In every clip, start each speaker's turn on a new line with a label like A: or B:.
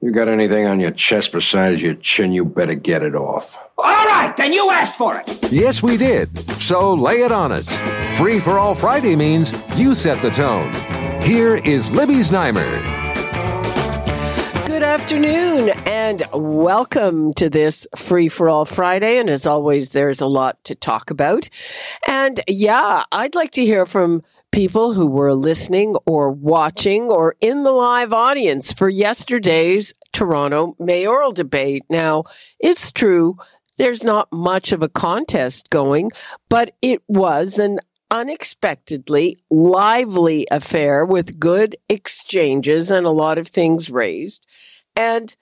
A: You got anything on your chest besides your chin, you better get it off.
B: All right, then you asked for it.
C: Yes, we did. So lay it on us. Free for all Friday means you set the tone. Here is Libby Znaimer.
D: Good afternoon and welcome to this Free for All Friday. And as always, there's a lot to talk about. And yeah, I'd like to hear from people who were listening or watching or in the live audience for yesterday's Toronto mayoral debate. Now, it's true. There's not much of a contest going, but it was an unexpectedly lively affair with good exchanges and a lot of things raised. And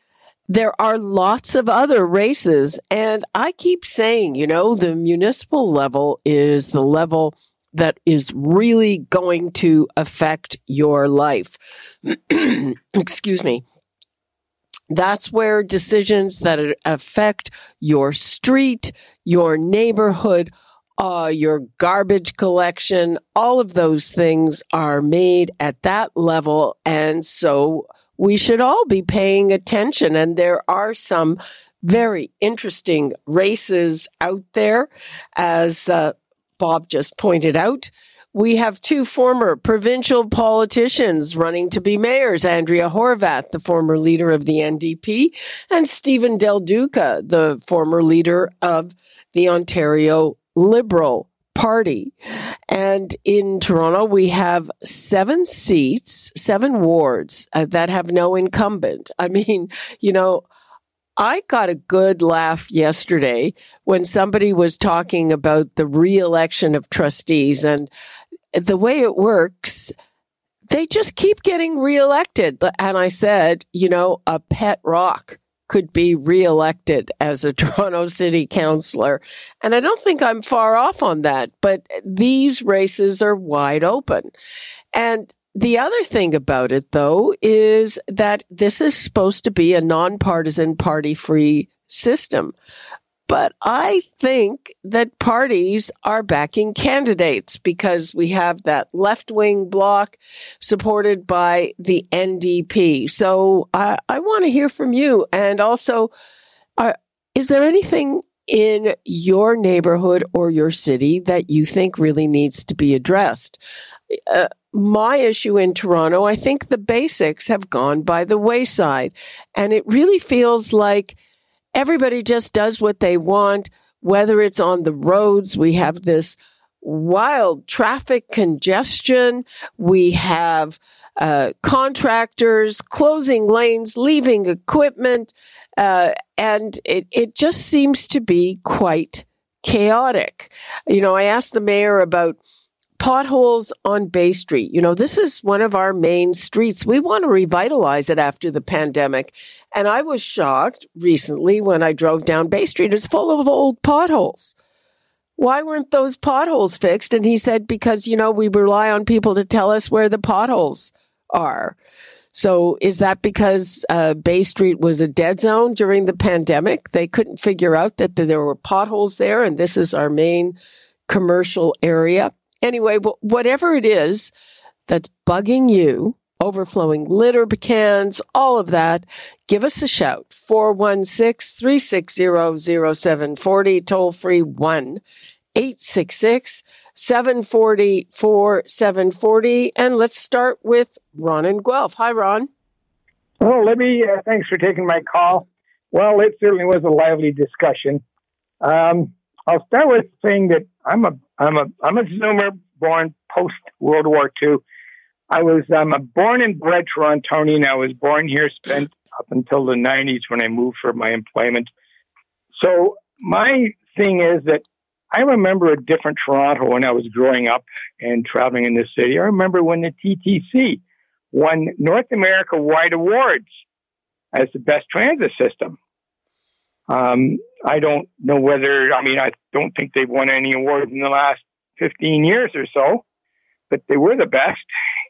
D: there are lots of other races. And I keep saying, you know, the municipal level is the level that is really going to affect your life. Excuse me. That's where decisions that affect your street, your neighborhood, uh, your garbage collection, all of those things are made at that level. And so we should all be paying attention. And there are some very interesting races out there, as uh, Bob just pointed out. We have two former provincial politicians running to be mayors, Andrea Horwath, the former leader of the NDP, and Stephen Del Duca, the former leader of the Ontario Liberal Party. And in Toronto, we have seven seats, seven wards uh, that have no incumbent. I mean, you know, I got a good laugh yesterday when somebody was talking about the reelection of trustees and the way it works. They just keep getting reelected. And I said, you know, a pet rock could be reelected as a Toronto City Councillor. And I don't think I'm far off on that, but these races are wide open. And the other thing about it, though, is that this is supposed to be a nonpartisan party free system. But I think that parties are backing candidates because we have that left wing bloc supported by the NDP. So I, I want to hear from you. And also, is there anything in your neighborhood or your city that you think really needs to be addressed? Uh, my issue in Toronto, I think the basics have gone by the wayside. And it really feels like everybody just does what they want, whether it's on the roads. We have this wild traffic congestion. We have uh, contractors closing lanes, leaving equipment, uh, and it, it just seems to be quite chaotic. You know, I asked the mayor about potholes on Bay Street. You know, this is one of our main streets. We want to revitalize it after the pandemic. And I was shocked recently when I drove down Bay Street. It's full of old potholes. Why weren't those potholes fixed? And he said, because, you know, we rely on people to tell us where the potholes are. So is that because uh, Bay Street was a dead zone during the pandemic? They couldn't figure out that there were potholes there, and this is our main commercial area. Anyway, whatever it is that's bugging you, overflowing litter cans, all of that, give us a shout. 416 360 0740, toll free 1 866 740 4740. And let's start with Ron and Guelph. Hi, Ron.
E: Well, Libby, uh, thanks for taking my call. Well, it certainly was a lively discussion. Um, I'll start with saying that I'm a I'm a I'm a Zoomer born post World War II. I was I'm a born and bred Torontonian. I was born here, spent up until the 90s when I moved for my employment. So my thing is that I remember a different Toronto when I was growing up and traveling in this city. I remember when the TTC won North America wide awards. as the best transit system. Um, I don't know whether, I mean, I don't think they've won any awards in the last 15 years or so, but they were the best.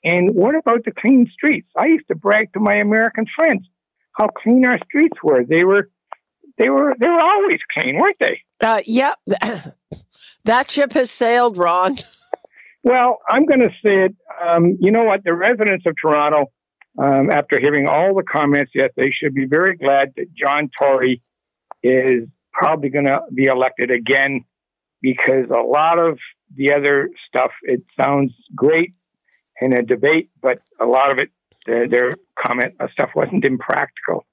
E: And what about the clean streets? I used to brag to my American friends how clean our streets were. They were, they were, they were always clean, weren't they?
D: Uh, yeah, that ship has sailed, Ron.
E: Well, I'm going to say it. Um, you know what? The residents of Toronto, um, after hearing all the comments, yes, they should be very glad that John Tory is probably going to be elected again because a lot of the other stuff, it sounds great in a debate, but a lot of it, their, comment uh, stuff wasn't impractical.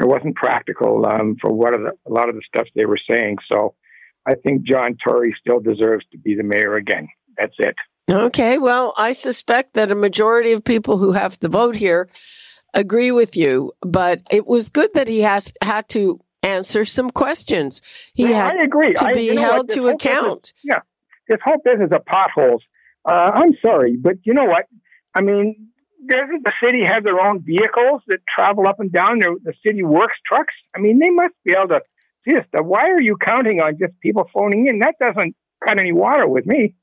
E: It wasn't practical um, for what the, a lot of the stuff they were saying. So I think John Tory still deserves to be the mayor again. That's it.
D: Okay. Well, I suspect that a majority of people who have to vote here agree with you, but it was good that he has had to answer some questions. He
E: yeah,
D: had
E: I agree.
D: to
E: I,
D: be held to account.
E: business- yeah, this whole business of potholes. Uh, I'm sorry, but you know what? I mean, doesn't the city have their own vehicles that travel up and down? Their, the city works trucks. I mean, they must be able to see this. Why are you counting on just people phoning in? That doesn't cut any water with me.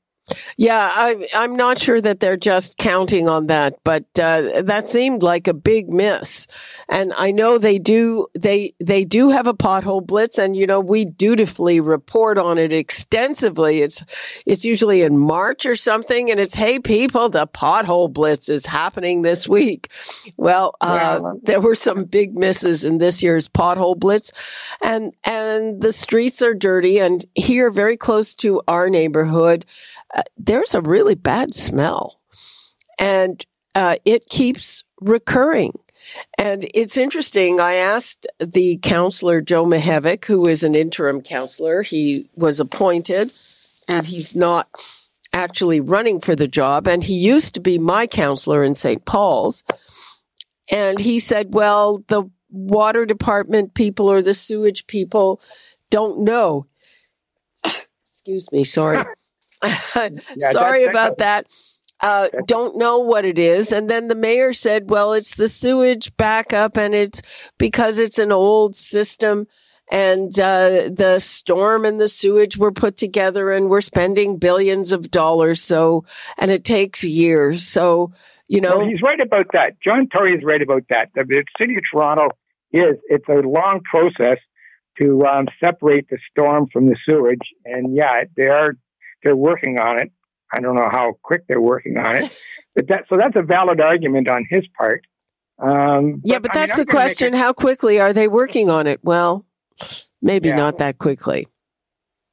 D: Yeah, I, I'm not sure that they're just counting on that, but uh, that seemed like a big miss. And I know they do they they do have a pothole blitz, and you know we dutifully report on it extensively. It's it's usually in March or something, and it's hey people, the pothole blitz is happening this week. Well, uh,
E: Well,
D: there were some big misses in this year's pothole blitz, and and the streets are dirty. And here, very close to our neighborhood uh, there's a really bad smell and uh, it keeps recurring. And it's interesting. I asked the counselor, Joe Mihevc, who is an interim counselor. He was appointed and he's not actually running for the job. And he used to be my counselor in St. Paul's. And he said, well, the water department people or the sewage people don't know. Excuse me. Sorry. Sorry
E: that-
D: about that. Uh, don't know what it is. And then the mayor said, well, it's the sewage backup and it's because it's an old system and uh, the storm and the sewage were put together and we're spending billions of dollars. So, and it takes years. So, you know,
E: Well, he's right about that. John Tory is right about that. The, the city of Toronto is it's a long process to um, separate the storm from the sewage, and yeah, they are they're working on it. I don't know how quick they're working on it, but that so that's a valid argument on his part. Um,
D: yeah, but that's
E: I'm
D: the question.
E: it-
D: How quickly are they working on it? Well, maybe
E: Yeah.
D: not that quickly.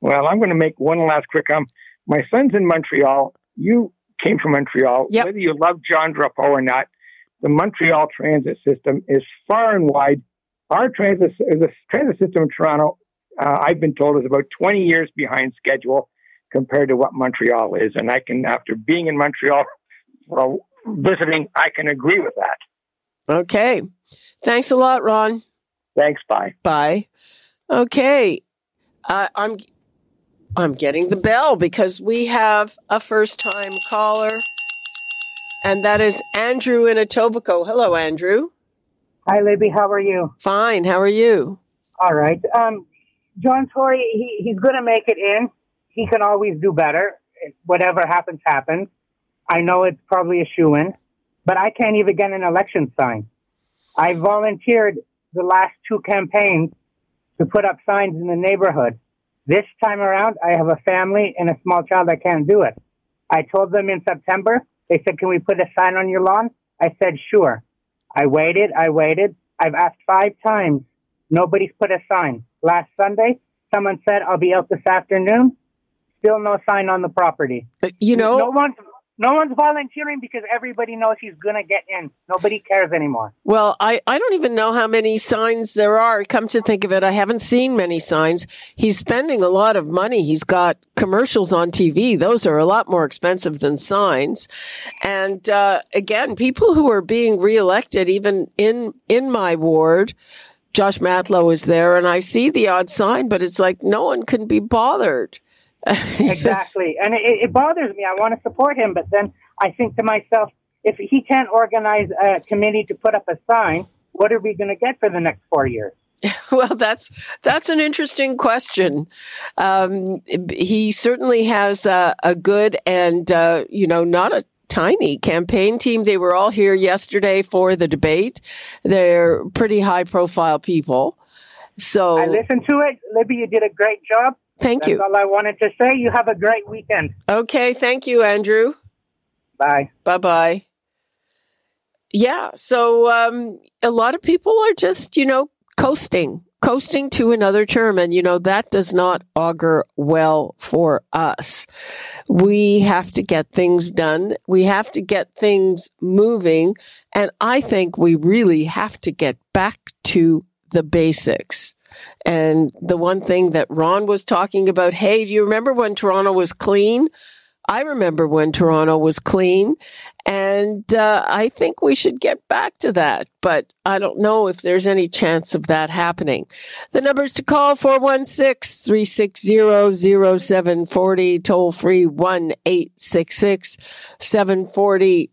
E: Well, I'm going to make one last quick. Um, my son's in Montreal. You came from Montreal.
D: Yep.
E: Whether you love John Drapeau or not, the Montreal transit system is far and wide. Our transit, the transit system in Toronto, uh, I've been told, is about 20 years behind schedule compared to what Montreal is. And I can, after being in Montreal, well, visiting, I can agree with that.
D: Okay. Thanks a lot, Ron.
E: Thanks. Bye.
D: Bye. Okay. Uh, I'm I'm getting the bell because we have a first time caller, and that is Andrew in Etobicoke. Hello, Andrew.
F: Hi, Libby. How are you?
D: Fine. How are you?
F: All right. Um, John Tory, he, he's going to make it in. He can always do better. Whatever happens, happens. I know it's probably a shoe in, but I can't even get an election sign. I volunteered the last two campaigns to put up signs in the neighborhood. This time around, I have a family and a small child. I can't do it. I told them in September, they said, Can we put a sign on your lawn? I said, Sure. I waited, I waited. I've asked five times. Nobody's put a sign. Last Sunday, someone said, I'll be out this afternoon. Still no sign on the property.
D: Uh, You know,
F: no one's, no one's volunteering because everybody knows he's going to get in. Nobody cares anymore.
D: Well, I, I don't even know how many signs there are. Come to think of it, I haven't seen many signs. He's spending a lot of money. He's got commercials on TV. Those are a lot more expensive than signs. And, uh, again, people who are being reelected, even in, in my ward, Josh Matlow is there and I see the odd sign, but it's like no one can be bothered.
F: exactly. And it, it bothers me. I want to support him, but then I think to myself, if he can't organize a committee to put up a sign, what are we going to get for the next four years?
D: Well, that's that's an interesting question. Um, he certainly has a, a good and uh, you know not a tiny campaign team. They were all here yesterday for the debate. They're pretty high profile people. So
F: I listened to it. Libby, you did a great job.
D: Thank
F: That's
D: you.
F: all I wanted to say. You have a great weekend.
D: Okay, thank you, Andrew.
F: Bye.
D: Bye bye. Yeah, so um, a lot of people are just, you know, coasting, coasting to another term. And, you know, that does not augur well for us. We have to get things done. We have to get things moving. And I think we really have to get back to the basics. And the one thing that Ron was talking about, hey, do you remember when Toronto was clean? I remember when Toronto was clean, and uh, I think we should get back to that. But I don't know if there's any chance of that happening. The numbers to call 416 360 0740, toll free 1 866 740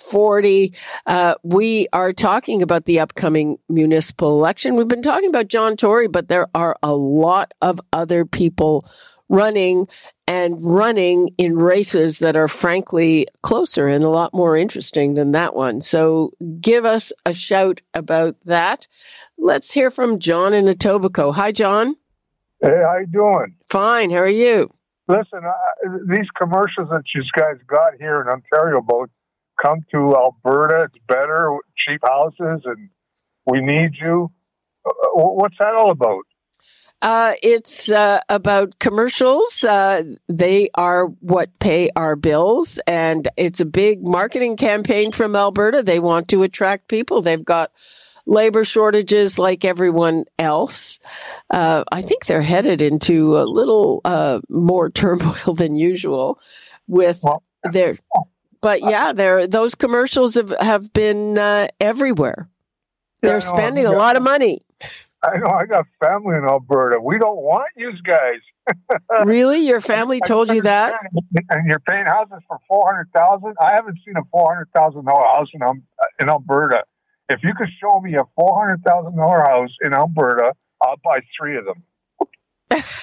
D: 4740. Uh, we are talking about the upcoming municipal election. We've been talking about John Tory, but there are a lot of other people running and running in races that are frankly closer and a lot more interesting than that one. So give us a shout about that. Let's hear from John in Etobicoke. Hi, John.
G: Hey, how you doing?
D: Fine. How are you?
G: Listen, uh, these commercials that you guys got here in Ontario about come to Alberta, it's better, cheap houses, and we need you. Uh, What's that all about?
D: Uh, it's uh, about commercials. Uh, they are what pay our bills, and it's a big marketing campaign from Alberta. They want to attract people. They've got labor shortages like everyone else. Uh, I think they're headed into a little uh, more turmoil than usual with
G: Well,
D: their. But yeah, there those commercials have have been uh, everywhere. They're
G: know.
D: spending a lot of money.
G: I know I got family in Alberta. We don't want you guys.
D: Really, your family told you that?
G: And you're paying houses for four hundred thousand. I haven't seen a four hundred thousand dollar house in in Alberta. If you could show me a four hundred thousand dollar house in Alberta, I'll buy three of them.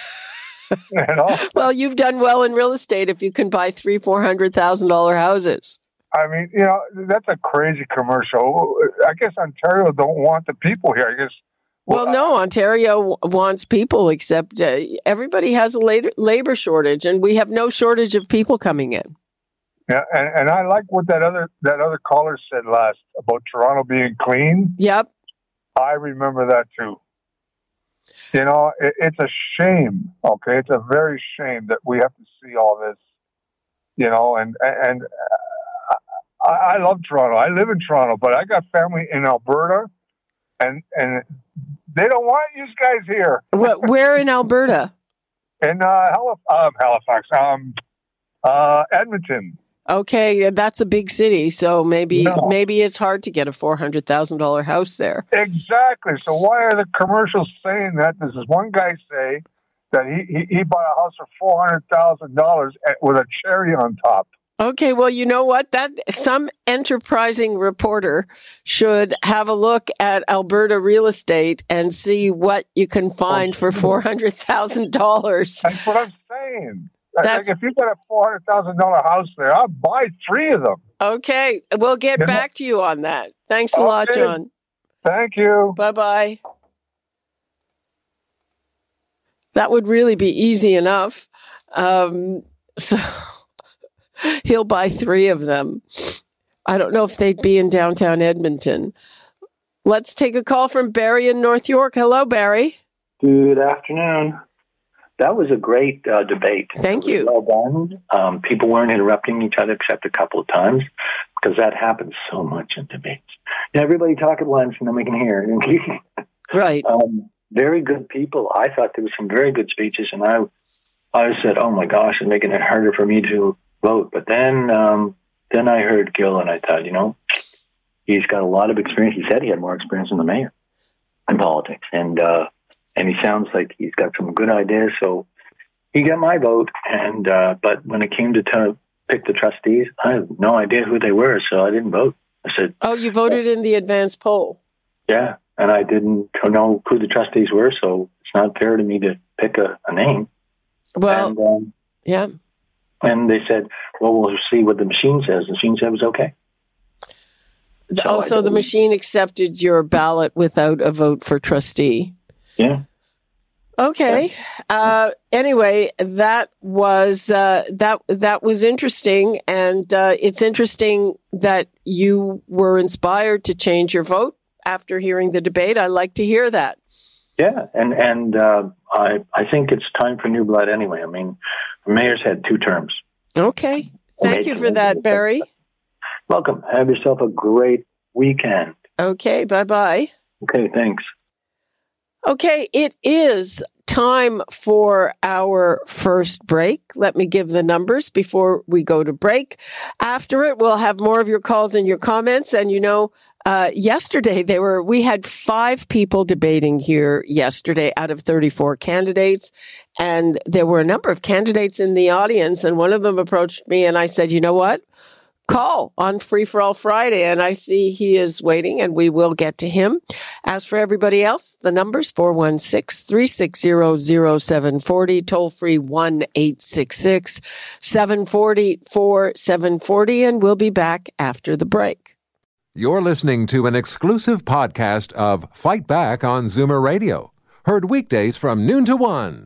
G: you know,
D: Well, you've done well in real estate if you can buy three, four hundred thousand dollar houses.
G: I mean, you know, that's a crazy commercial. I guess Ontario don't want the people here. I guess.
D: Well, no, Ontario w- wants people, except uh, everybody has a labor, labor shortage, and we have no shortage of people coming in.
G: Yeah, and, and I like what that other that other caller said last about Toronto being clean.
D: Yep.
G: I remember that too. You know, it, it's a shame. Okay, it's a very shame that we have to see all this. You know, and and uh, I, I love Toronto. I live in Toronto, but I got family in Alberta, and and they don't want you guys here.
D: Wh- Where in Alberta?
G: In uh, Halif- um, Halifax, um, uh, Edmonton.
D: Okay, that's a big city, so maybe
G: No.
D: maybe it's hard to get a four hundred thousand dollar house there.
G: Exactly. So why are the commercials saying that? This is one guy say that he he, he bought a house for four hundred thousand dollars with a cherry on top.
D: Okay, well, you know what? That some enterprising reporter should have a look at Alberta real estate and see what you can find for four hundred thousand dollars.
G: That's what I'm saying. Like, if you got a four hundred thousand dollar house there, I'll buy three of them.
D: Okay, we'll get
G: Yeah.
D: back to you on that. Thanks a lot, John.
G: Thank you.
D: Bye bye. That would really be easy enough. Um, so he'll buy three of them. I don't know if they'd be in downtown Edmonton. Let's take a call from Barry in North York. Hello, Barry.
H: Good afternoon. That was a great uh, debate.
D: Thank you.
H: Well done. Um, people weren't interrupting each other except a couple of times because that happens so much in debates. And everybody talk at once and then we can hear.
D: Right.
H: um, very good people. I thought there were some very good speeches, and I, I said, "Oh my gosh, it's making it harder for me to vote." But then, um, then I heard Gil, and I thought, you know, he's got a lot of experience. He said he had more experience than the mayor in politics, and uh, and he sounds like he's got some good ideas. So he got my vote. And uh, but when it came to t- pick the trustees, I have no idea who they were, so I didn't vote. I said,
D: Oh, you voted in the advance poll.
H: yeah, and I didn't know who the trustees were, so it's not fair to me to pick a, a name.
D: Well,
H: and, um,
D: yeah.
H: and they said, well, we'll see what the machine says. The machine said it was okay. So
D: oh, so the machine accepted your ballot without a vote for trustee.
H: Yeah.
D: Okay. Uh, anyway, that was uh, that that was interesting, and uh, it's interesting that you were inspired to change your vote after hearing the debate. I like to hear that.
H: Yeah, and and uh, I I think it's time for new blood anyway. I mean, the mayor's had two terms.
D: Okay. Thank you for that, Barry.
H: Welcome. Have yourself a great weekend.
D: Okay. Bye bye.
H: Okay, thanks.
D: Okay, it is time for our first break. Let me give the numbers before we go to break. After it, we'll have more of your calls and your comments. And you know, uh, yesterday they were, we had five people debating here yesterday out of 34 candidates. And there were a number of candidates in the audience. And one of them approached me and I said, you know what? Call on Free for All Friday. And I see he is waiting and we will get to him. As for everybody else, the numbers 416 360 0740, toll free 1 866 740 4740. And we'll be back after the break.
C: You're listening to an exclusive podcast of Fight Back on Zoomer Radio. Heard weekdays from noon to one.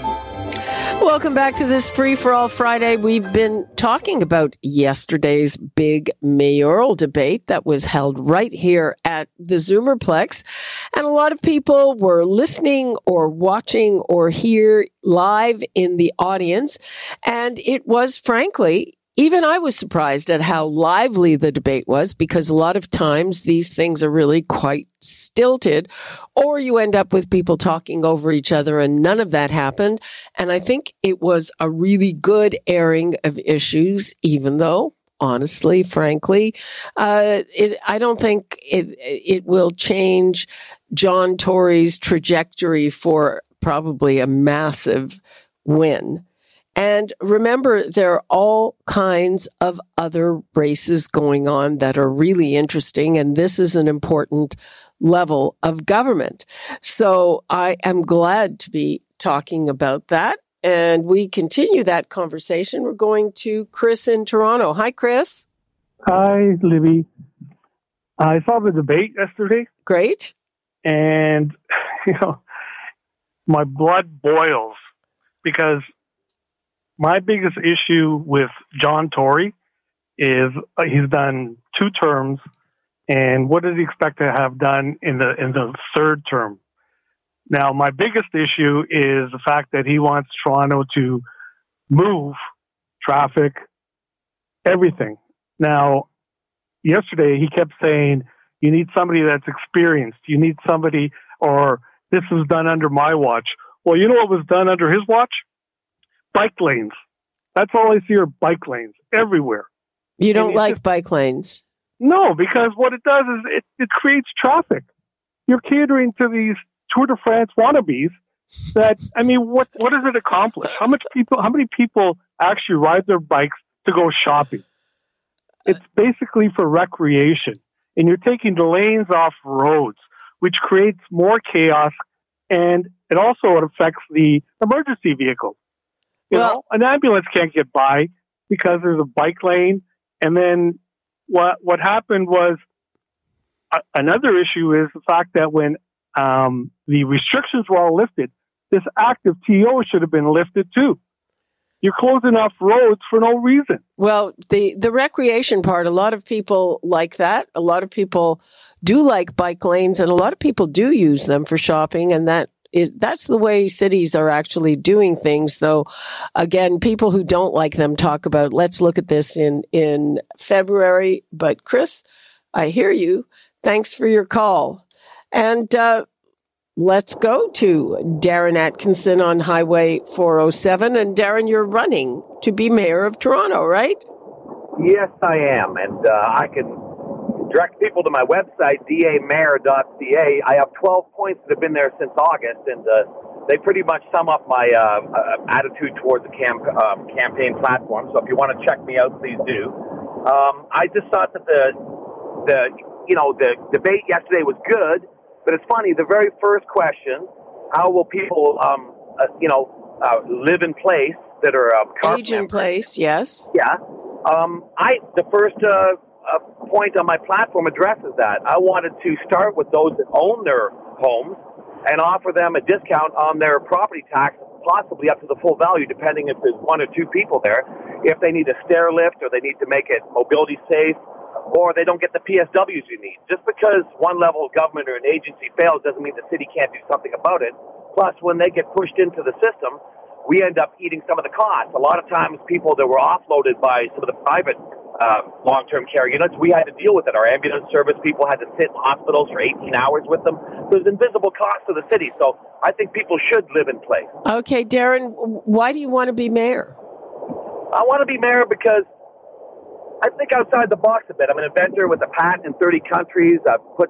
D: Welcome back to this Free for All Friday. We've been talking about yesterday's big mayoral debate that was held right here at the Zoomerplex. And a lot of people were listening or watching or here live in the audience. And it was frankly, even I was surprised at how lively the debate was because a lot of times these things are really quite stilted or you end up with people talking over each other and none of that happened. And I think it was a really good airing of issues, even though honestly, frankly, uh, it, I don't think it, it will change John Tory's trajectory for probably a massive win. And remember, there are all kinds of other races going on that are really interesting. And this is an important level of government. So I am glad to be talking about that. And we continue that conversation. We're going to Chris in Toronto. Hi, Chris.
I: Hi, Libby. I saw the debate yesterday,
D: Great.
I: and you know, my blood boils because my biggest issue with John Tory is uh, he's done two terms, and what does he expect to have done in the in the third term? Now, my biggest issue is the fact that he wants Toronto to move traffic, everything. Now, yesterday he kept saying you need somebody that's experienced. You need somebody, or this was done under my watch. Well, you know what was done under his watch? Bike lanes. That's all I see are bike lanes everywhere.
D: You don't like
I: just-
D: bike lanes.
I: No, because what it does is it, it creates traffic. You're catering to these Tour de France wannabes. That I mean, what what does it accomplish? How much people? How many people actually ride their bikes to go shopping? It's basically for recreation, and you're taking the lanes off roads, which creates more chaos, and it also affects the emergency vehicles. You
D: Well-
I: know, an ambulance can't get by because there's a bike lane, and then what what happened was uh, another issue is the fact that when um, the restrictions were all lifted, this active TO should have been lifted too. You're closing off roads for no reason.
D: Well, the, the recreation part, a lot of people like that. A lot of people do like bike lanes and a lot of people do use them for shopping. And that is, that's the way cities are actually doing things. Though, again, people who don't like them talk about, let's look at this in, in February. But Chris, I hear you. Thanks for your call. And, uh, let's go to Darren Atkinson on Highway 407. And Darren, you're running to be mayor of Toronto, right?
J: Yes, I am. And uh, I can direct people to my website, damayor.ca. I have 12 points that have been there since August, and uh, they pretty much sum up my uh, uh attitude towards the camp, um, campaign platform. So if you want to check me out, please do. Um, I just thought that the the you know the debate yesterday was good, but it's funny. The very first question: How will people um, uh, you know uh, live in place that are um,
D: age in place? Yes.
J: Yeah. Um, I the first uh, uh, point on my platform addresses that. I wanted to start with those that own their homes and offer them a discount on their property tax, possibly up to the full value, depending if there's one or two people there. If they need a stair lift or they need to make it mobility safe, or they don't get the PSWs you need. Just because one level of government or an agency fails doesn't mean the city can't do something about it. Plus, when they get pushed into the system, we end up eating some of the costs. A lot of times, people that were offloaded by some of the private uh, long-term care units, we had to deal with it. Our ambulance service people had to sit in hospitals for 18 hours with them. There's invisible cost to the city, so I think people should live in place.
D: Okay, Darren, why do you want to be mayor?
J: I want to be mayor because I think outside the box a bit. I'm an inventor with a patent in 30 countries. I've put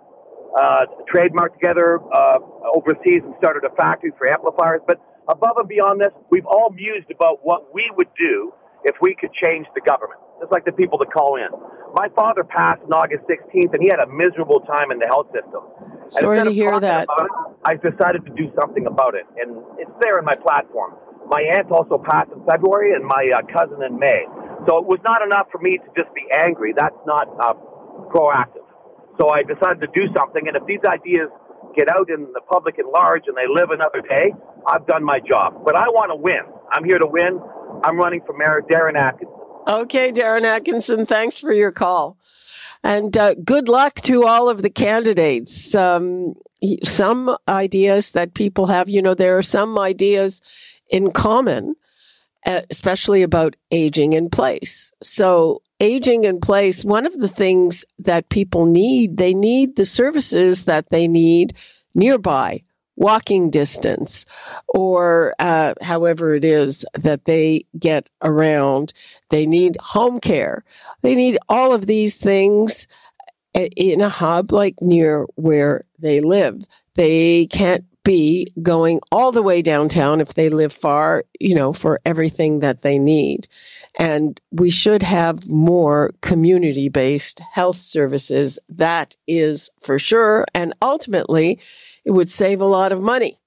J: uh, a trademark together uh, overseas and started a factory for amplifiers. But above and beyond this, we've all mused about what we would do if we could change the government, just like the people that call in. My father passed on August 16th, and he had a miserable time in the health system.
D: Sorry to hear that.
J: It, I decided to do something about it, and it's there in my platform. My aunt also passed in February, and my uh, cousin in May. So it was not enough for me to just be angry. That's not uh, proactive. So I decided to do something, and if these ideas get out in the public at large and they live another day, I've done my job. But I want to win. I'm here to win. I'm running for Mayor Darren Atkinson.
D: Okay, Darren Atkinson, thanks for your call. And uh, good luck to all of the candidates. Um, some ideas that people have, you know, there are some ideas in common, especially about aging in place. So aging in place, one of the things that people need, they need the services that they need nearby walking distance or uh, however it is that they get around. They need home care. They need all of these things in a hub like near where they live. They can't be going all the way downtown if they live far, you know, for everything that they need. And we should have more community based health services. That is for sure. And ultimately, it would save a lot of money.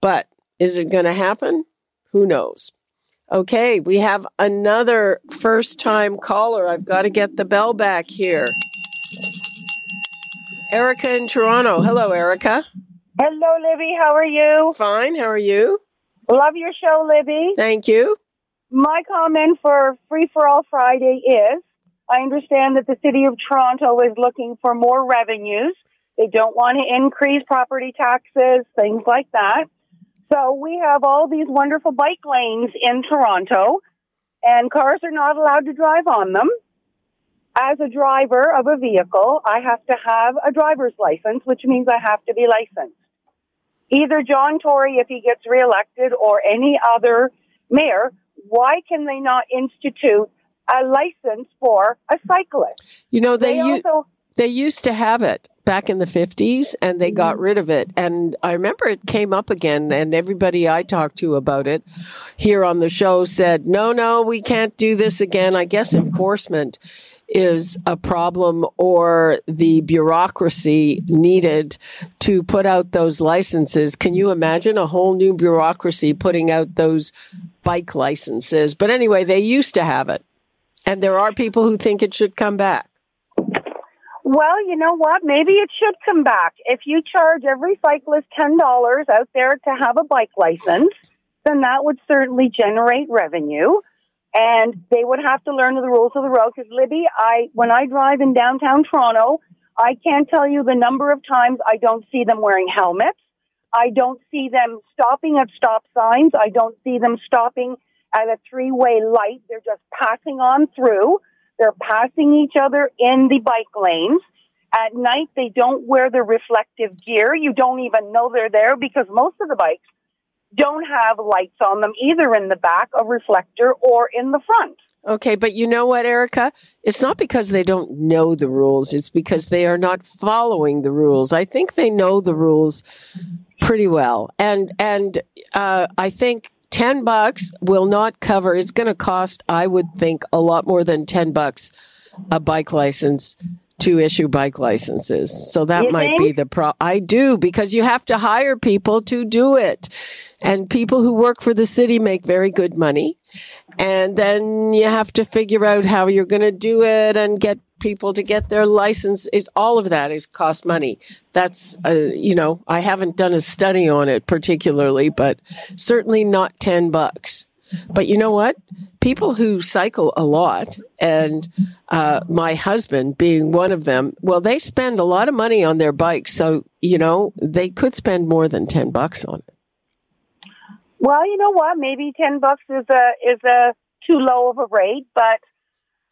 D: But is it going to happen? Who knows? Okay, we have another first time caller. I've got to get the bell back here. Erica in Toronto. Hello, Erica.
K: Hello, Libby. How are you?
D: Fine. How are you?
K: Love your show, Libby.
D: Thank you.
K: My comment for Free for All Friday is I understand that the city of Toronto is looking for more revenues. They don't want to increase property taxes, things like that. So we have all these wonderful bike lanes in Toronto, and cars are not allowed to drive on them. As a driver of a vehicle, I have to have a driver's license, which means I have to be licensed. Either John Tory, if he gets reelected, or any other mayor, why can they not institute a license for a cyclist?
D: You know, they, they also they used to have it back in the 50s and they got mm-hmm. rid of it. And I remember it came up again and everybody I talked to about it here on the show said, no, no, we can't do this again. I guess enforcement is a problem or the bureaucracy needed to put out those licenses. Can you imagine a whole new bureaucracy putting out those bike licenses? But anyway, they used to have it. And there are people who think it should come back.
K: Well, you know what? Maybe it should come back. If you charge every cyclist $10 out there to have a bike license, then that would certainly generate revenue. And they would have to learn the rules of the road. Because Libby, I when I drive in downtown Toronto, I can't tell you the number of times I don't see them wearing helmets. I don't see them stopping at stop signs. I don't see them stopping at a three-way light. They're just passing on through. They're passing each other in the bike lanes. At night, they don't wear the reflective gear. You don't even know they're there because most of the bikes don't have lights on them either in the back, a reflector, or in the front.
D: Okay, but you know what, Erica? It's not because they don't know the rules. It's because they are not following the rules. I think they know the rules pretty well, and and uh, I think ten bucks will not cover. It's going to cost, I would think, a lot more than ten bucks a bike license to issue bike licenses. So that
K: You
D: might
K: think?
D: be the problem. I do because you have to hire people to do it. And people who work for the city make very good money. And then you have to figure out how you're going to do it and get people to get their license. Is all of that is cost money. That's, uh, you know, I haven't done a study on it particularly, but certainly not 10 bucks. But you know what? People who cycle a lot, and uh, my husband being one of them, well, they spend a lot of money on their bikes. So, you know, they could spend more than 10 bucks on it.
K: Well, you know what? Maybe ten bucks is a is a too low of a rate, but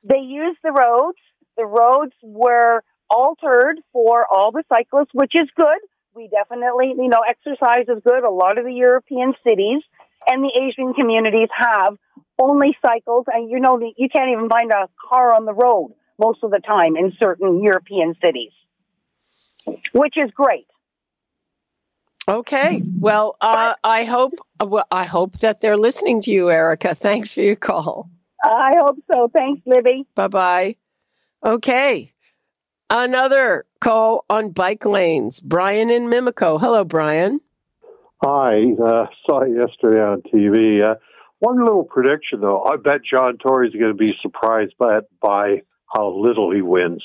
K: they use the roads. The roads were altered for all the cyclists, which is good. We definitely, you know, exercise is good. A lot of the European cities and the Asian communities have only cycles, and you know, you can't even find a car on the road most of the time in certain European cities, which is great.
D: Okay. Well, uh, I hope uh, well, I hope that they're listening to you, Erica. Thanks for your call.
K: I hope so. Thanks, Libby.
D: Bye bye. Okay. Another call on bike lanes. Brian in Mimico. Hello, Brian.
L: Hi, uh, saw it yesterday on TV. Uh, one little prediction, though. I bet John Tory's going to be surprised by, by how little he wins.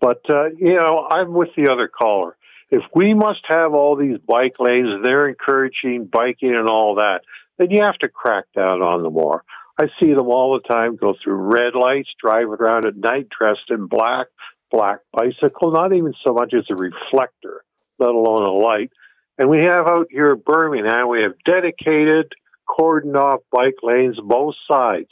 L: But, uh, you know, I'm with the other caller. If we must have all these bike lanes they're encouraging biking and all that, then you have to crack down on them more. I see them all the time go through red lights, driving around at night dressed in black, black bicycle, not even so much as a reflector, let alone a light. And we have out here in Birmingham, we have dedicated, cordoned off bike lanes both sides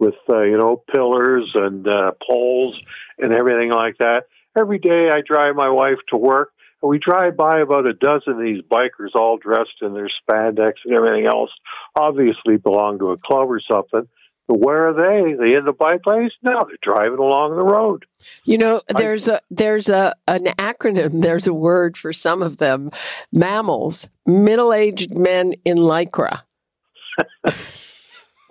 L: with, uh, you know, pillars and uh, poles and everything like that. Every day I drive my wife to work, and we drive by about a dozen of these bikers all dressed in their spandex and everything else, obviously belong to a club or something. But where are they? They in the bike lanes? No, they're driving along the road.
D: You know, there's a there's a an acronym. There's a word for some of them. MAMILs, middle-aged men in lycra.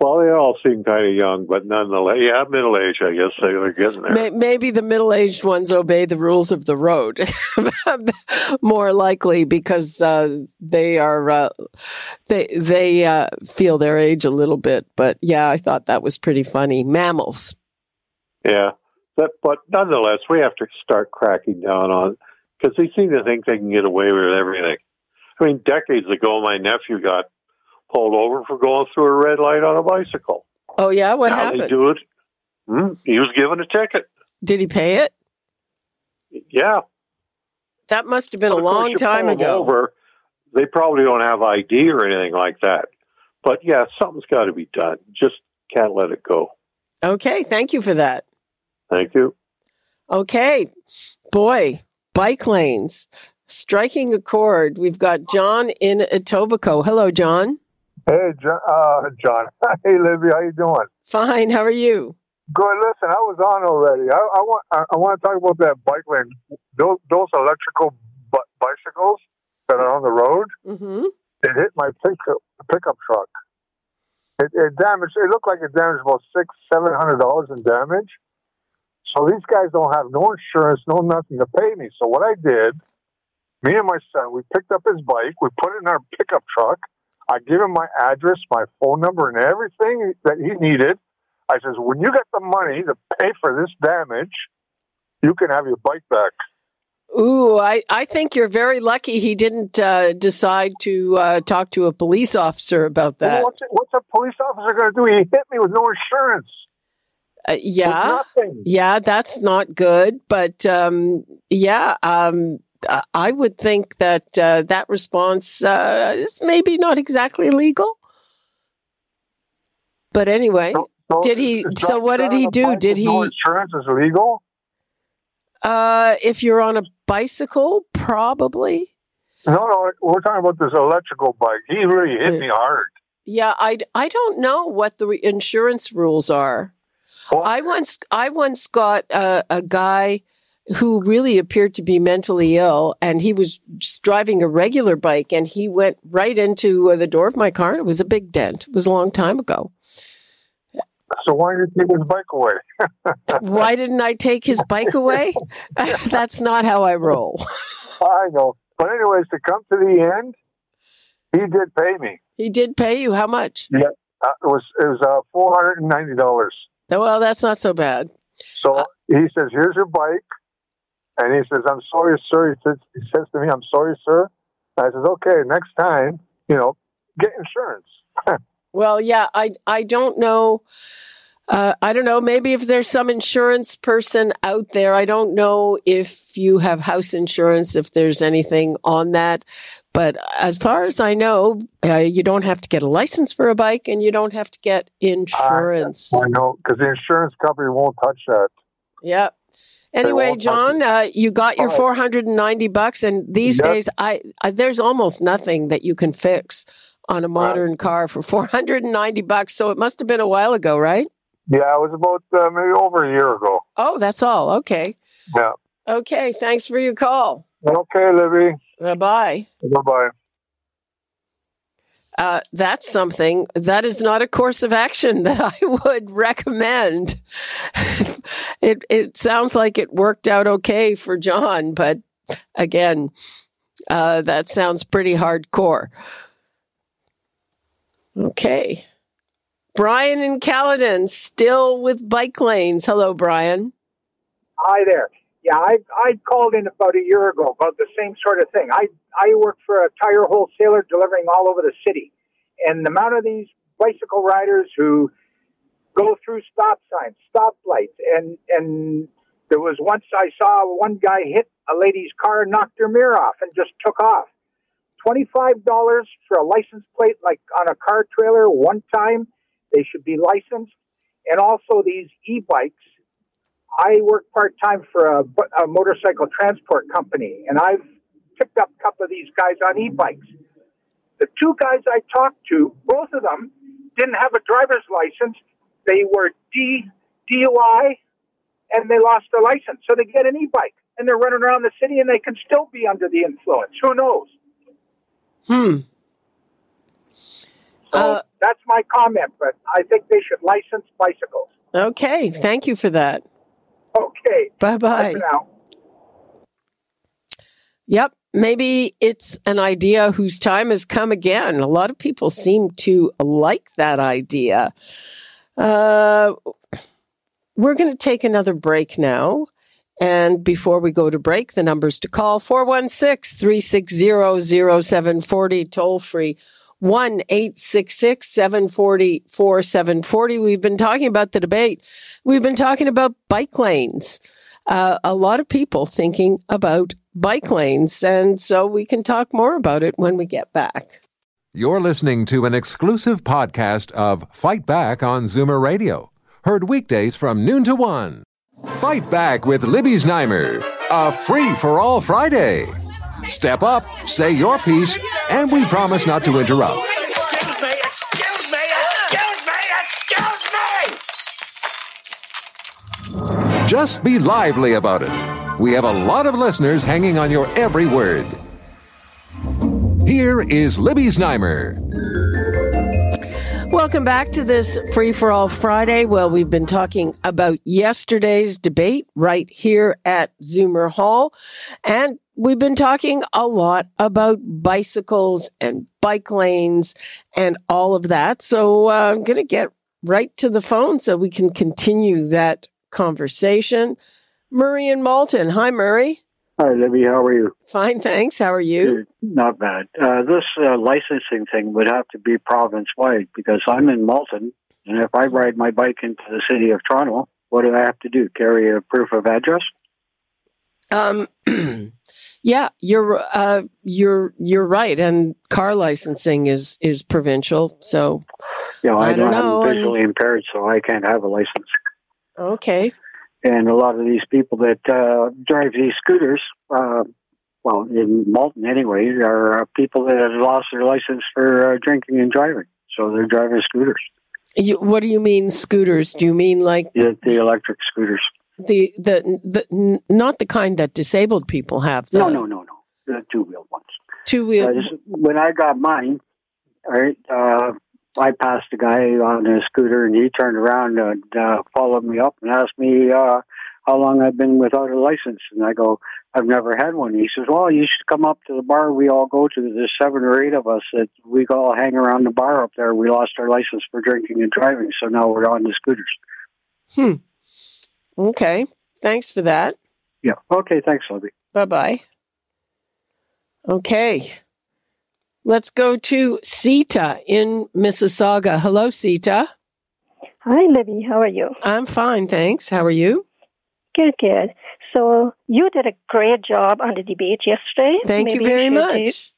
L: Well, they all seem kind of young, but nonetheless, yeah, middle age, I guess they- they're getting there.
D: May- Maybe the middle-aged ones obey the rules of the road more likely because uh, they are uh, they they uh, feel their age a little bit. But yeah, I thought that was pretty funny. MAMILs.
L: Yeah, but but nonetheless, we have to start cracking down on because they seem to think they can get away with everything. I mean, decades ago, my nephew got pulled over for going through a red light on a bicycle.
D: Oh yeah, what
L: now
D: happened?
L: they do it. Hmm, he was given a ticket.
D: Did he pay it?
L: Yeah,
D: That must have been a long time ago.
L: Over, they probably don't have ID or anything like that. But yeah, something's got to be done. Just can't let it go.
D: Okay, thank you for that.
L: Thank you.
D: Okay, boy, bike lanes striking a chord. We've got John in Etobicoke. Hello, John.
G: Hey, John. Uh, John. Hey, Libby. How you doing?
D: Fine. How are you?
G: Good. Listen, I was on already. I, I want. I, I want to talk about that bike lane. Those, those electrical bu- bicycles that are on the road.
D: Mm-hmm.
G: It hit my pickup pickup truck. It, it damaged. It looked like it damaged about six, seven hundred dollars in damage. So these guys don't have no insurance, no nothing to pay me. So what I did, me and my son, we picked up his bike, we put it in our pickup truck. I gave him my address, my phone number, and everything that he needed. I says, when you get the money to pay for this damage, you can have your bike back.
D: Ooh, I, I think you're very lucky he didn't uh, decide to uh, talk to a police officer about
G: Well,
D: that.
G: what's, what's a police officer going to do? He hit me with no insurance.
D: Uh, yeah, yeah, that's not good. But um, yeah, um, I would think that uh, that response uh, is maybe not exactly legal. But anyway,
G: So
D: did he? So what did he do? Did he?
G: No insurance is legal.
D: Uh, if you're on a bicycle, probably.
G: No, no, we're talking about this electrical bike. He really hit me hard.
D: Yeah, I, I don't know what the insurance rules are. I once I once got a, a guy who really appeared to be mentally ill, and he was just driving a regular bike, and he went right into uh, the door of my car. It was a big dent. It was a long time ago.
G: So why did you take his bike away?
D: Why didn't I take his bike away? That's not how I roll.
G: I know. But anyways, to come to the end, he did pay me.
D: He did pay you how much?
G: Yeah, uh, it was it was uh, four hundred and ninety dollars.
D: Well, that's not so bad.
G: So he says, "Here's your bike," and he says, "I'm sorry, sir." He says, he says to me, "I'm sorry, sir." I says, "Okay, next time, you know, get insurance."
D: Well, yeah, I I don't know. Uh, I don't know. Maybe if there's some insurance person out there, I don't know if you have house insurance, if there's anything on that. But as far as I know, uh, you don't have to get a license for a bike, and you don't have to get insurance.
G: I know because the insurance company won't touch that.
D: Yeah. Anyway, John, uh, you got your 490 bucks, and these
G: Yep.
D: days, I, I there's almost nothing that you can fix on a modern car for 490 bucks. So it must have been a while ago, right?
G: Yeah, it was about uh, maybe over a year ago.
D: Oh, that's all. Okay.
G: Yeah.
D: Okay. Thanks for your call.
G: Okay, Libby.
D: Bye bye.
G: Bye bye.
D: Uh, that's something that is not a course of action that I would recommend. it it sounds like it worked out okay for John, but again, uh, that sounds pretty hardcore. Okay. Brian and Caledon, still with bike lanes. Hello, Brian.
M: Hi there. Yeah, I I called in about a year ago about the same sort of thing. I I work for a tire wholesaler delivering all over the city, and the amount of these bicycle riders who go through stop signs, stop lights, and and there was once I saw one guy hit a lady's car, knocked her mirror off, and just took off. Twenty five dollars for a license plate, like on a car trailer, one time. They should be licensed, and also these e bikes. I work part time for a, a motorcycle transport company, and I've picked up a couple of these guys on e bikes. The two guys I talked to, both of them didn't have a driver's license. They were D, DUI, and they lost their license. So they get an e bike, and they're running around the city, and they can still be under the influence. Who knows?
D: Hmm.
M: So that's my comment, but I think they should license bicycles.
D: Okay. Thank you for that.
M: Okay.
D: Bye bye. Yep. Maybe it's an idea whose time has come again. A lot of people seem to like that idea. Uh, we're going to take another break now. And before we go to break, the numbers to call 416 360 0740, toll free 1 866 740 4740. We've been talking about the debate. We've been talking about bike lanes. Uh, a lot of people thinking about bike lanes. And so we can talk more about it when we get back.
C: You're listening to an exclusive podcast of Fight Back on Zoomer Radio. Heard weekdays from noon to one. Fight Back with Libby Znaimer, a free for all Friday. Step up, say your piece, and we promise not to interrupt.
N: Excuse me, excuse me, excuse me, excuse me!
C: Just be lively about it. We have a lot of listeners hanging on your every word. Here is Libby Znaimer.
D: Welcome back to this Free for All Friday. Well, we've been talking about yesterday's debate right here at Zoomer Hall. And we've been talking a lot about bicycles and bike lanes and all of that. So uh, I'm going to get right to the phone so we can continue that conversation. Murray and Malton. Hi, Murray.
O: Hi, Libby. How are you?
D: Fine, thanks. How are you?
O: Not bad. Uh, this uh, licensing thing would have to be province wide because I'm in Malton, and if I ride my bike into the city of Toronto, what do I have to do? Carry a proof of address?
D: Um, yeah, you're uh, you're you're right, and car licensing is is provincial. So,
O: You know, I,
D: I don't know,
O: I'm visually impaired, so I can't have a license.
D: okay,
O: And a lot of these people that uh, drive these scooters, uh, well, in Malton anyway, are uh, people that have lost their license for uh, drinking and driving. So they're driving scooters,
D: You, what do you mean scooters? Do you mean like
O: the, the electric scooters.
D: The the the n- not the kind that disabled people have? The
O: No, no, no, no. The two wheeled ones.
D: Two wheel.
O: Uh, when I got mine, right, uh, I passed a guy on a scooter, and he turned around and uh, followed me up and asked me uh, how long I've been without a license. And I go, I've never had one. He says, Well, you should come up to the bar we all go to. There's seven or eight of us that we all hang around the bar up there. We lost our license for drinking and driving, so now we're on the scooters.
D: Hmm. Okay. Thanks for that.
O: Yeah. Okay. Thanks, Libby.
D: Bye bye. Okay. Let's go to Sita in Mississauga. Hello, Sita.
P: Hi, Libby. How are you?
D: I'm fine, thanks. How are you?
P: Good, good. So you did a great job on the debate yesterday.
D: Thank you
P: Maybe
D: very
P: should
D: much.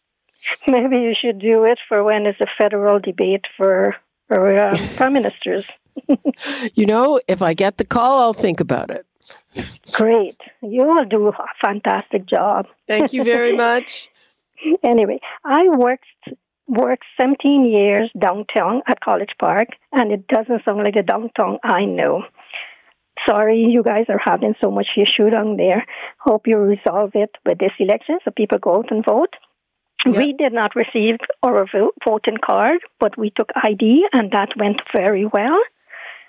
P: do- maybe you should do it for when it's a federal debate for for uh, prime ministers.
D: You know, if I get the call, I'll think about it.
P: Great. You will do a fantastic job.
D: Thank you very much.
P: anyway, I worked worked 17 years downtown at College Park, and it doesn't sound like the downtown I know. Sorry, you guys are having so much issue down there. Hope you resolve it with this election so people go out and vote. We did not receive our voting card, but we took ID, and that went very well.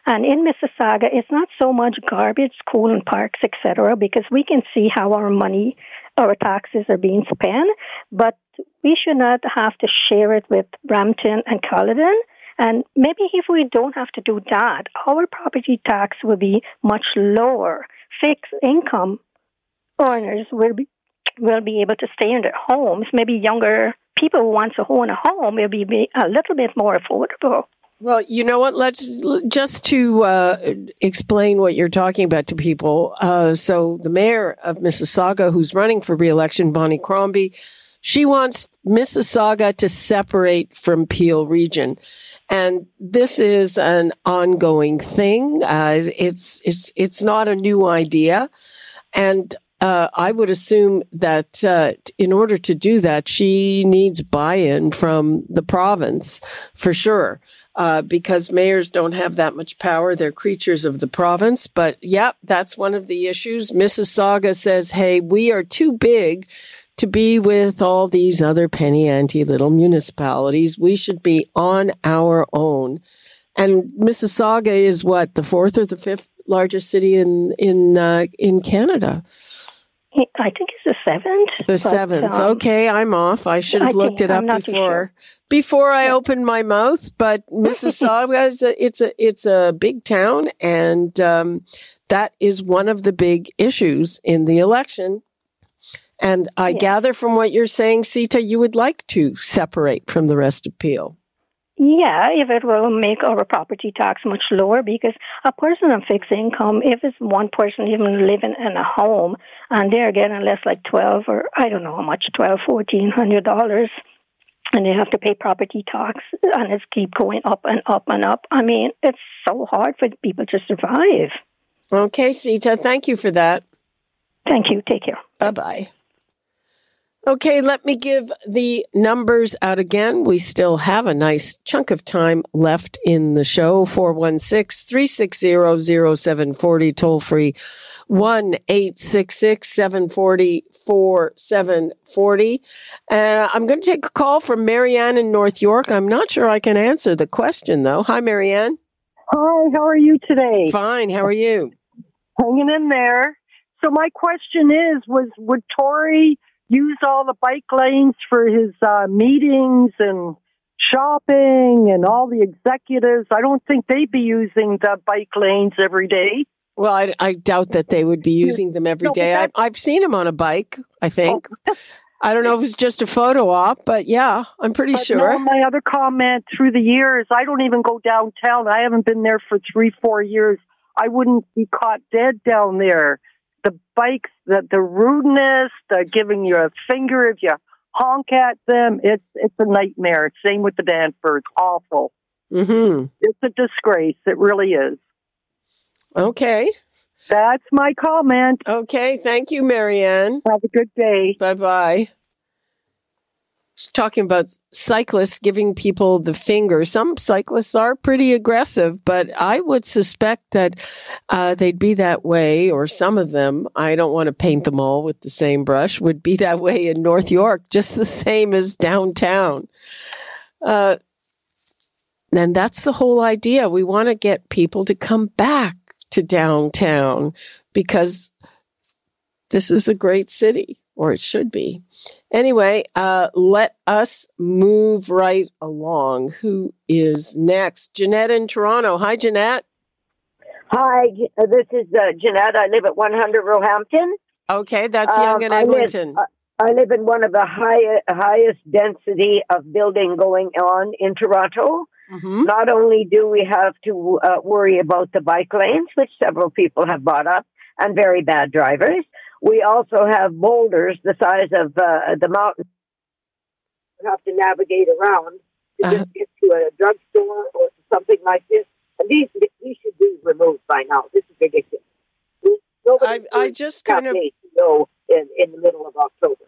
P: And in Mississauga, it's not so much garbage, school and parks, etc., because we can see how our money, our taxes are being spent. But we should not have to share it with Brampton and Caledon. And maybe if we don't have to do that, our property tax will be much lower. Fixed income earners will be will be able to stay in their homes. Maybe younger people who want to own a home will be a little bit more affordable.
D: Well, you know what? Let's just to uh, explain what you're talking about to people. Uh, so, the mayor of Mississauga, who's running for reelection, Bonnie Crombie, she wants Mississauga to separate from Peel Region, and this is an ongoing thing. Uh, it's it's it's not a new idea, and uh, I would assume that uh, in order to do that, she needs buy-in from the province for sure uh, because mayors don't have that much power. They're creatures of the province. But yep, that's one of the issues. Mississauga says, hey, we are too big to be with all these other penny ante little municipalities. We should be on our own. And Mississauga is what the fourth or the fifth largest city in in uh, in Canada.
P: I think it's the seventh.
D: The seventh.
P: um,
D: okay, I'm off. I should have looked it up
P: I'm
D: before
P: sure.
D: before I opened my mouth. But Mississauga is a, it's a it's a big town, and um, that is one of the big issues in the election. And I gather from what you're saying, Sita, you would like to separate from the rest of Peel.
P: Yeah, if it will make our property tax much lower, because a person on fixed income, if it's one person even living in a home and they're getting less like twelve or I don't know how much, twelve, fourteen hundred dollars, and they have to pay property tax, and it's keep going up and up and up. I mean, it's so hard for people to survive.
D: Okay, Sita, thank you for that.
P: Thank you. Take care.
D: Bye bye. Okay, let me give the numbers out again. We still have a nice chunk of time left in the show. 416 360 0740, toll free 1 866 740 4740. Uh, I'm going to take a call from Marianne in North York. I'm not sure I can answer the question, though. Hi, Marianne.
Q: Hi, how are you today?
D: Fine. How are you?
Q: Hanging in there. So my question is, was would Tory use all the bike lanes for his uh, meetings and shopping and all the executives? I don't think they'd be using the bike lanes every day.
D: Well, I, I doubt that they would be using them every
Q: No,
D: day. I, I've seen him on a bike, I think. I don't know if it's just a photo op, but yeah, I'm pretty
Q: But
D: sure.
Q: no, my other comment through the years, I don't even go downtown. I haven't been there for three, four years. I wouldn't be caught dead down there. The bikes, the the rudeness, the giving you a finger if you honk at them, it's it's a nightmare. Same with the Danforths, awful.
D: Mm-hmm.
Q: It's a disgrace. It really is.
D: Okay.
Q: That's my comment.
D: Okay, thank you, Marianne.
Q: Have a good day.
D: Bye bye. Talking about cyclists giving people the finger. Some cyclists are pretty aggressive, but I would suspect that uh, they'd be that way, or some of them. I don't want to paint them all with the same brush. Would be that way in North York, just the same as downtown. Uh, and that's the whole idea. We want to get people to come back to downtown because this is a great city, or it should be. Anyway, uh, let us move right along. Who is next? Jeanette in Toronto. Hi, Jeanette.
R: Hi, uh, this is uh, Jeanette. I live at 100 Roehampton.
D: Okay, that's Yonge and
R: Um, I live-
D: Eglinton.
R: I I live in one of the high, highest density of building going on in Toronto.
D: Mm-hmm.
R: Not only do we have to uh, worry about the bike lanes, which several people have brought up, and very bad drivers, we also have boulders the size of uh, the mountain. You have to navigate around to
D: Uh-huh.
R: just get to a drugstore or something like this. And these these should be removed by now. This is ridiculous.
D: I, I just kind of.
R: to go in, in the middle of October.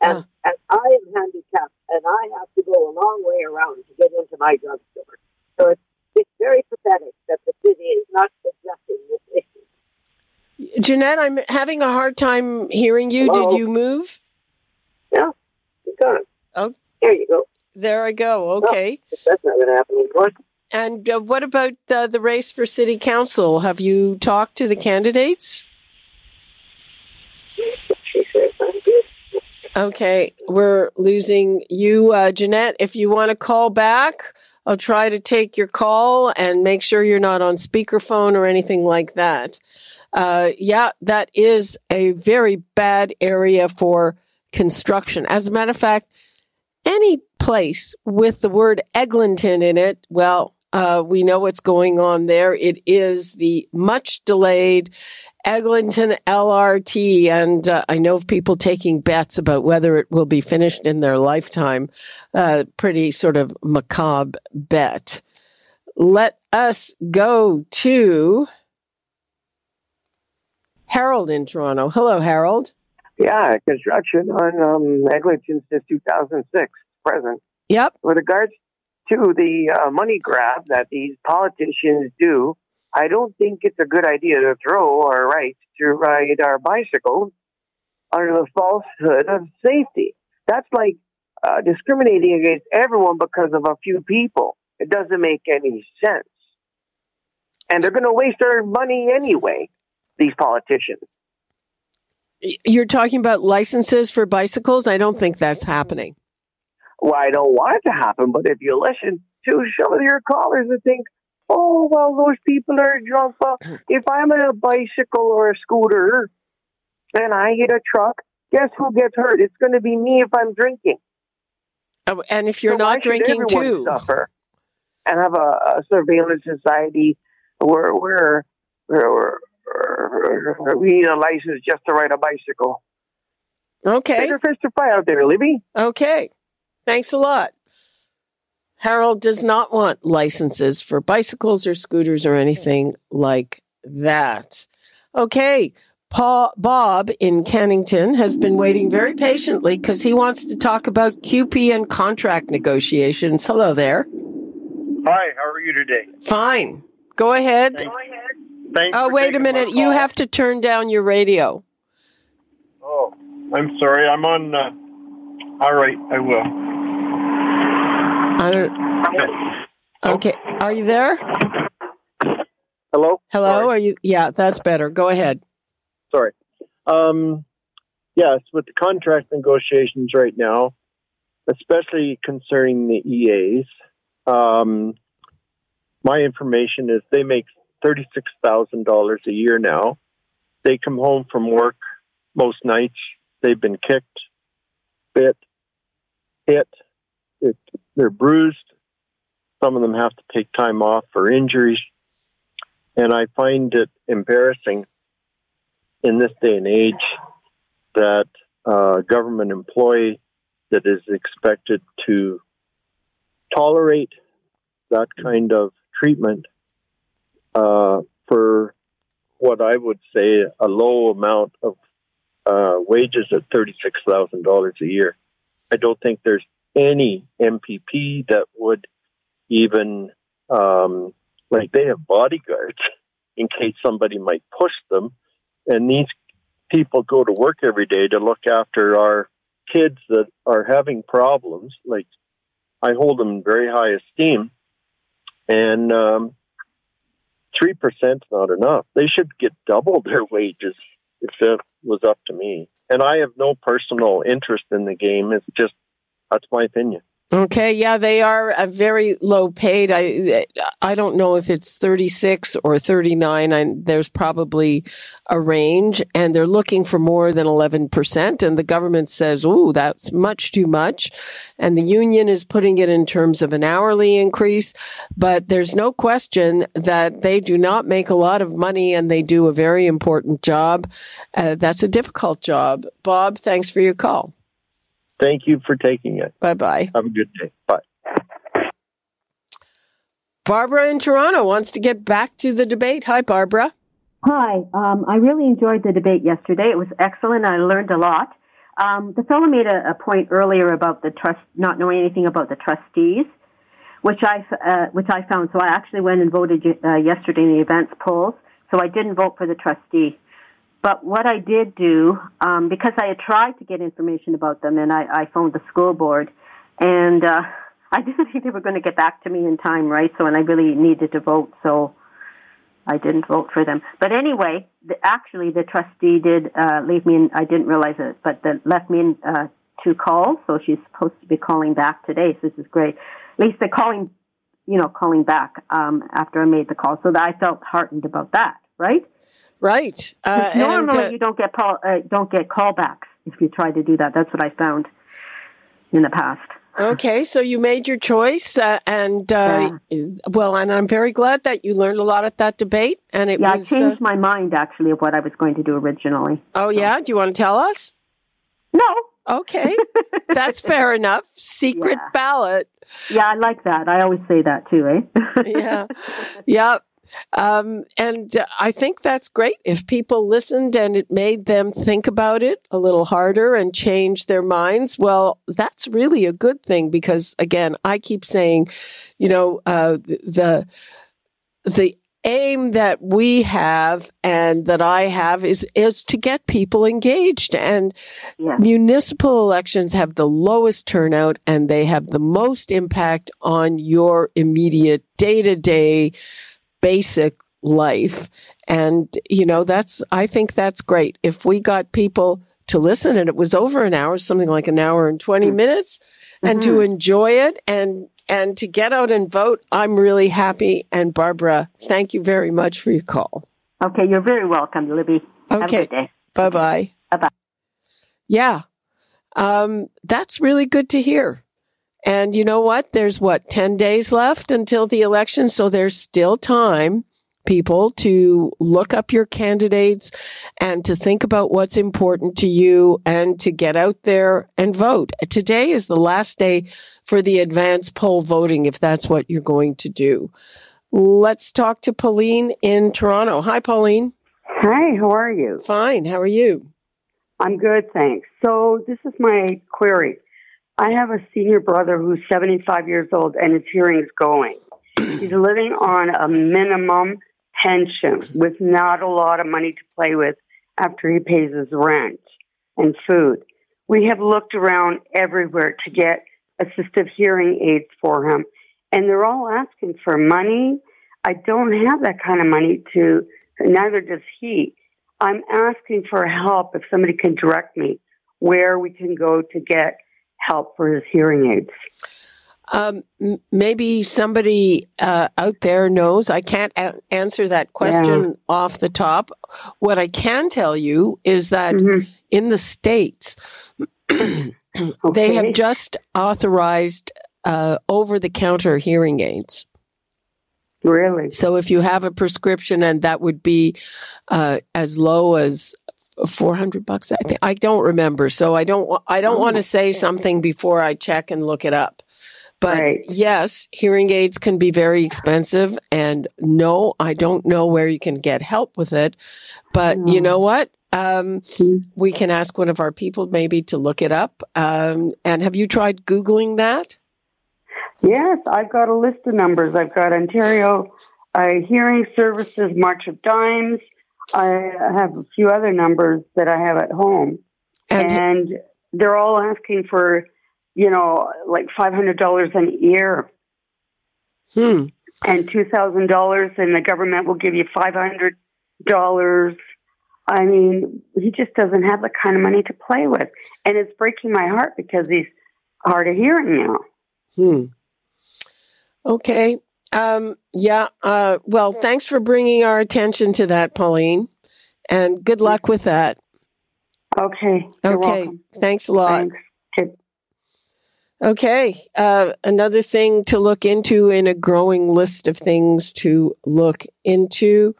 R: And,
D: Uh.
R: and I am handicapped, and I have to go a long way around to get into my drugstore. So it's, it's very pathetic that the city is not addressing this issue.
D: Jeanette, I'm having a hard time hearing you.
R: Hello?
D: Did you move?
R: Yeah, you're gone.
D: Oh,
R: There you go.
D: there I go. Okay.
R: That's not going to happen anymore.
D: And uh, what about uh, the race for city council? Have you talked to the candidates? Okay, we're losing you, uh, Jeanette. If you want to call back, I'll try to take your call and make sure you're not on speakerphone or anything like that. Uh, yeah, that is a very bad area for construction. As a matter of fact, any place with the word Eglinton in it, well, uh, we know what's going on there. It is the much delayed Eglinton LRT. And uh, I know of people taking bets about whether it will be finished in their lifetime. Uh, pretty sort of macabre bet. Let us go to Harold in Toronto. Hello, Harold.
S: Yeah, construction on um, Eglinton since 2006, present.
D: Yep.
S: With regards to the uh, money grab that these politicians do, I don't think it's a good idea to throw our right to ride our bicycles under the falsehood of safety. That's like uh, discriminating against everyone because of a few people. It doesn't make any sense. And they're going to waste our money anyway, these politicians.
D: You're talking about licenses for bicycles? I don't think that's happening.
S: Well, I don't want it to happen, but if you listen to some of your callers and think, oh, well, those people are drunk. Well, if I'm on a bicycle or a scooter and I hit a truck, guess who gets hurt? It's going to be me if I'm drinking.
D: Oh, and if you're
S: So
D: not drinking too.
S: suffer and have a, a surveillance society where, where, where, where we need a license just to ride a bicycle.
D: Okay.
S: Take your fist to fight out there, Libby.
D: Okay. Thanks a lot. Harold does not want licenses for bicycles or scooters or anything like that. Okay. Pa- Bob in Kennington has been waiting very patiently because he wants to talk about CUPE and contract negotiations. Hello there.
T: Hi, how are you today?
D: Fine. Go ahead.
T: Thanks
D: Oh, wait a minute. You have to turn down your radio.
T: Oh, I'm sorry. I'm on. Uh, all right, I will.
D: I don't. Okay. Are you there?
T: Hello.
D: Hello. Are you? Yeah, that's better. Go ahead.
T: Sorry. Um, yes, with the contract negotiations right now, especially concerning the EAs, um, my information is they make thirty-six thousand dollars a year now. They come home from work most nights. They've been kicked, bit, hit. It, they're bruised. Some of them have to take time off for injuries. And I find it embarrassing in this day and age that a government employee that is expected to tolerate that kind of treatment for what I would say a low amount of uh, wages at thirty-six thousand dollars a year. I don't think there's any MPP that would even um, like they have bodyguards in case somebody might push them, and these people go to work every day to look after our kids that are having problems. Like I hold them in very high esteem, and um, three percent is not enough. They should get double their wages if it was up to me. And I have no personal interest in the game. It's just that's my opinion.
D: Okay, yeah, they are uh, very low paid. I I don't know if it's 36 or 39. I, there's probably a range and they're looking for more than 11% and the government says, "Ooh, that's much too much." And the union is putting it in terms of an hourly increase, but there's no question that they do not make a lot of money and they do a very important job. Uh, that's a difficult job. Bob, thanks for your call.
T: Thank you for taking it.
D: Bye bye.
T: Have a good day. Bye.
D: Barbara in Toronto wants to get back to the debate. Hi, Barbara.
U: Hi. Um, I really enjoyed the debate yesterday. It was excellent. I learned a lot. Um, the fellow made a, a, point earlier about the trust, not knowing anything about the trustees, which I uh, which I found. So I actually went and voted uh, yesterday in the events polls. So I didn't vote for the trustee. But what I did do, um, because I had tried to get information about them, and I, I phoned the school board, and uh, I didn't think they were going to get back to me in time, right? So, and I really needed to vote, so I didn't vote for them. But anyway, the, actually, the trustee did uh, leave me in. I didn't realize it, but the, left me in uh, two calls. So she's supposed to be calling back today. So this is great. At least they're calling, you know, calling back um, after I made the call. So that I felt heartened about that, right?
D: Right.
U: Uh, normally, and, uh, you don't get call, uh, don't get callbacks if you try to do that. That's what I found in the past.
D: Okay, so you made your choice, uh, and uh, yeah. well, and I'm very glad that you learned a lot at that debate. And it
U: yeah,
D: was,
U: I changed my mind actually of what I was going to do originally.
D: Oh yeah, do you want to tell us?
U: No.
D: Okay, that's fair enough. Secret
U: yeah.
D: ballot.
U: Yeah, I like that. I always say that too, eh?
D: yeah, yeah. Um, and I think that's great. If people listened and it made them think about it a little harder and change their minds, well, that's really a good thing because again, I keep saying, you know, uh, the, the aim that we have and that I have is, is to get people engaged and
U: yeah.
D: municipal elections have the lowest turnout and they have the most impact on your immediate day to day basic life. And, you know, that's, I think that's great. If we got people to listen and it was over an hour, something like an hour and 20 mm-hmm. minutes and to enjoy it and, and to get out and vote, I'm really happy. And Barbara, thank you very much for your call.
U: Okay. You're very welcome, Libby.
D: Okay. Bye bye.
U: Bye bye.
D: Yeah. Um, that's really good to hear. And you know what? There's what, 10 days left until the election. So there's still time, people, to look up your candidates and to think about what's important to you and to get out there and vote. Today is the last day for the advance poll voting, if that's what you're going to do. Let's talk to Pauline in Toronto. Hi, Pauline.
V: Hi, how are you?
D: Fine. How are you?
V: I'm good, thanks. So, this is my query. I have a senior brother who's 75 years old and his hearing is going. He's living on a minimum pension with not a lot of money to play with after he pays his rent and food. We have looked around everywhere to get assistive hearing aids for him, and they're all asking for money. I don't have that kind of money to, neither does he. I'm asking for help if somebody can direct me where we can go to get help for his hearing aids.
D: Um, maybe somebody uh, out there knows. I can't a- answer that question yeah. off the top. What I can tell you is that mm-hmm. in the States, okay. they have just authorized uh, over the counter hearing aids.
V: Really?
D: So if you have a prescription and that would be uh, as low as 400 bucks I think I don't remember so I don't I don't oh, want to say something before I check and look it up But yes, hearing aids can be very expensive. And no, I don't know where you can get help with it. But you know what? Um, we can ask one of our people maybe to look it up. Um, and have you tried Googling that?
V: Yes, I've got a list of numbers. I've got Ontario uh, Hearing Services March of Dimes. I have a few other numbers that I have at home. And, they're all asking for, you know, like $500 an ear.
D: Hmm.
V: And $2,000, and the government will give you $500. I mean, he just doesn't have the kind of money to play with. And it's breaking my heart because he's hard of hearing now.
D: Hmm. Okay. Um, yeah. Uh, well, thanks for bringing our attention to that, Pauline. And good luck with that.
V: Okay. You're
D: okay.
V: welcome.
D: Thanks a lot.
V: Thanks.
D: Okay. Uh, another thing to look into in a growing list of things to look into.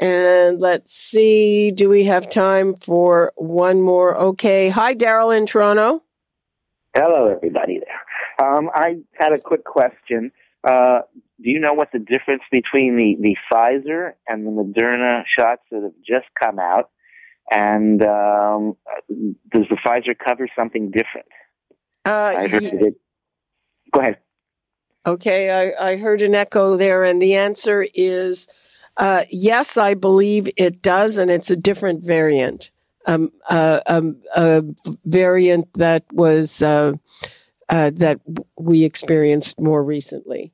D: And let's see, do we have time for one more? Okay. Hi, Daryl in Toronto.
W: Hello, everybody there. Um, I had a quick question. Uh, do you know what the difference between the, the Pfizer and the Moderna shots that have just come out? And um, does the Pfizer cover something different?
D: Uh,
W: I heard. Go ahead.
D: Okay, I, I heard an echo there, and the answer is uh, yes, I believe it does, and it's a different variant. Um, uh, um, a variant that was uh, uh, that we experienced more recently.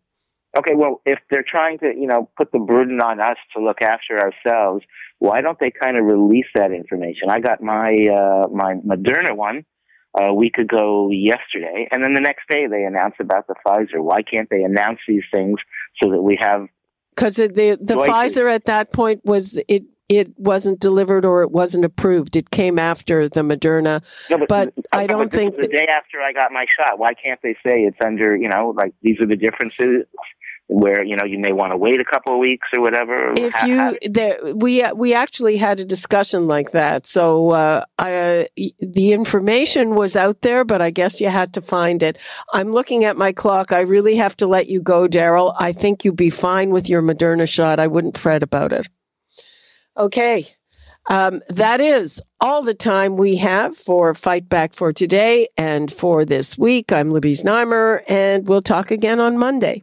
W: Okay, well, if they're trying to, you know, put the burden on us to look after ourselves, why don't they kind of release that information? I got my uh, my Moderna one a week ago yesterday, and then the next day they announced about the Pfizer. Why can't they announce these things so that we have
D: Because the the. Pfizer at that point was it it wasn't delivered or it wasn't approved. It came after the Moderna,
W: No,
D: but, I don't
W: this
D: think
W: was the day after I got my shot. Why can't they say it's under? You know, like these are the differences where you know you may want to wait a couple of weeks or whatever.
D: if
W: Ha-
D: you there we we actually had a discussion like that. So uh, I, the information was out there but i guess you had to find it. I'm looking at my clock. I really have to let you go daryl. I think you'd be fine with your moderna shot. I wouldn't fret about it. Okay. Um, that is all the time we have for Fight Back for today and for this week. I'm Libby Znaimer, and we'll talk again on Monday.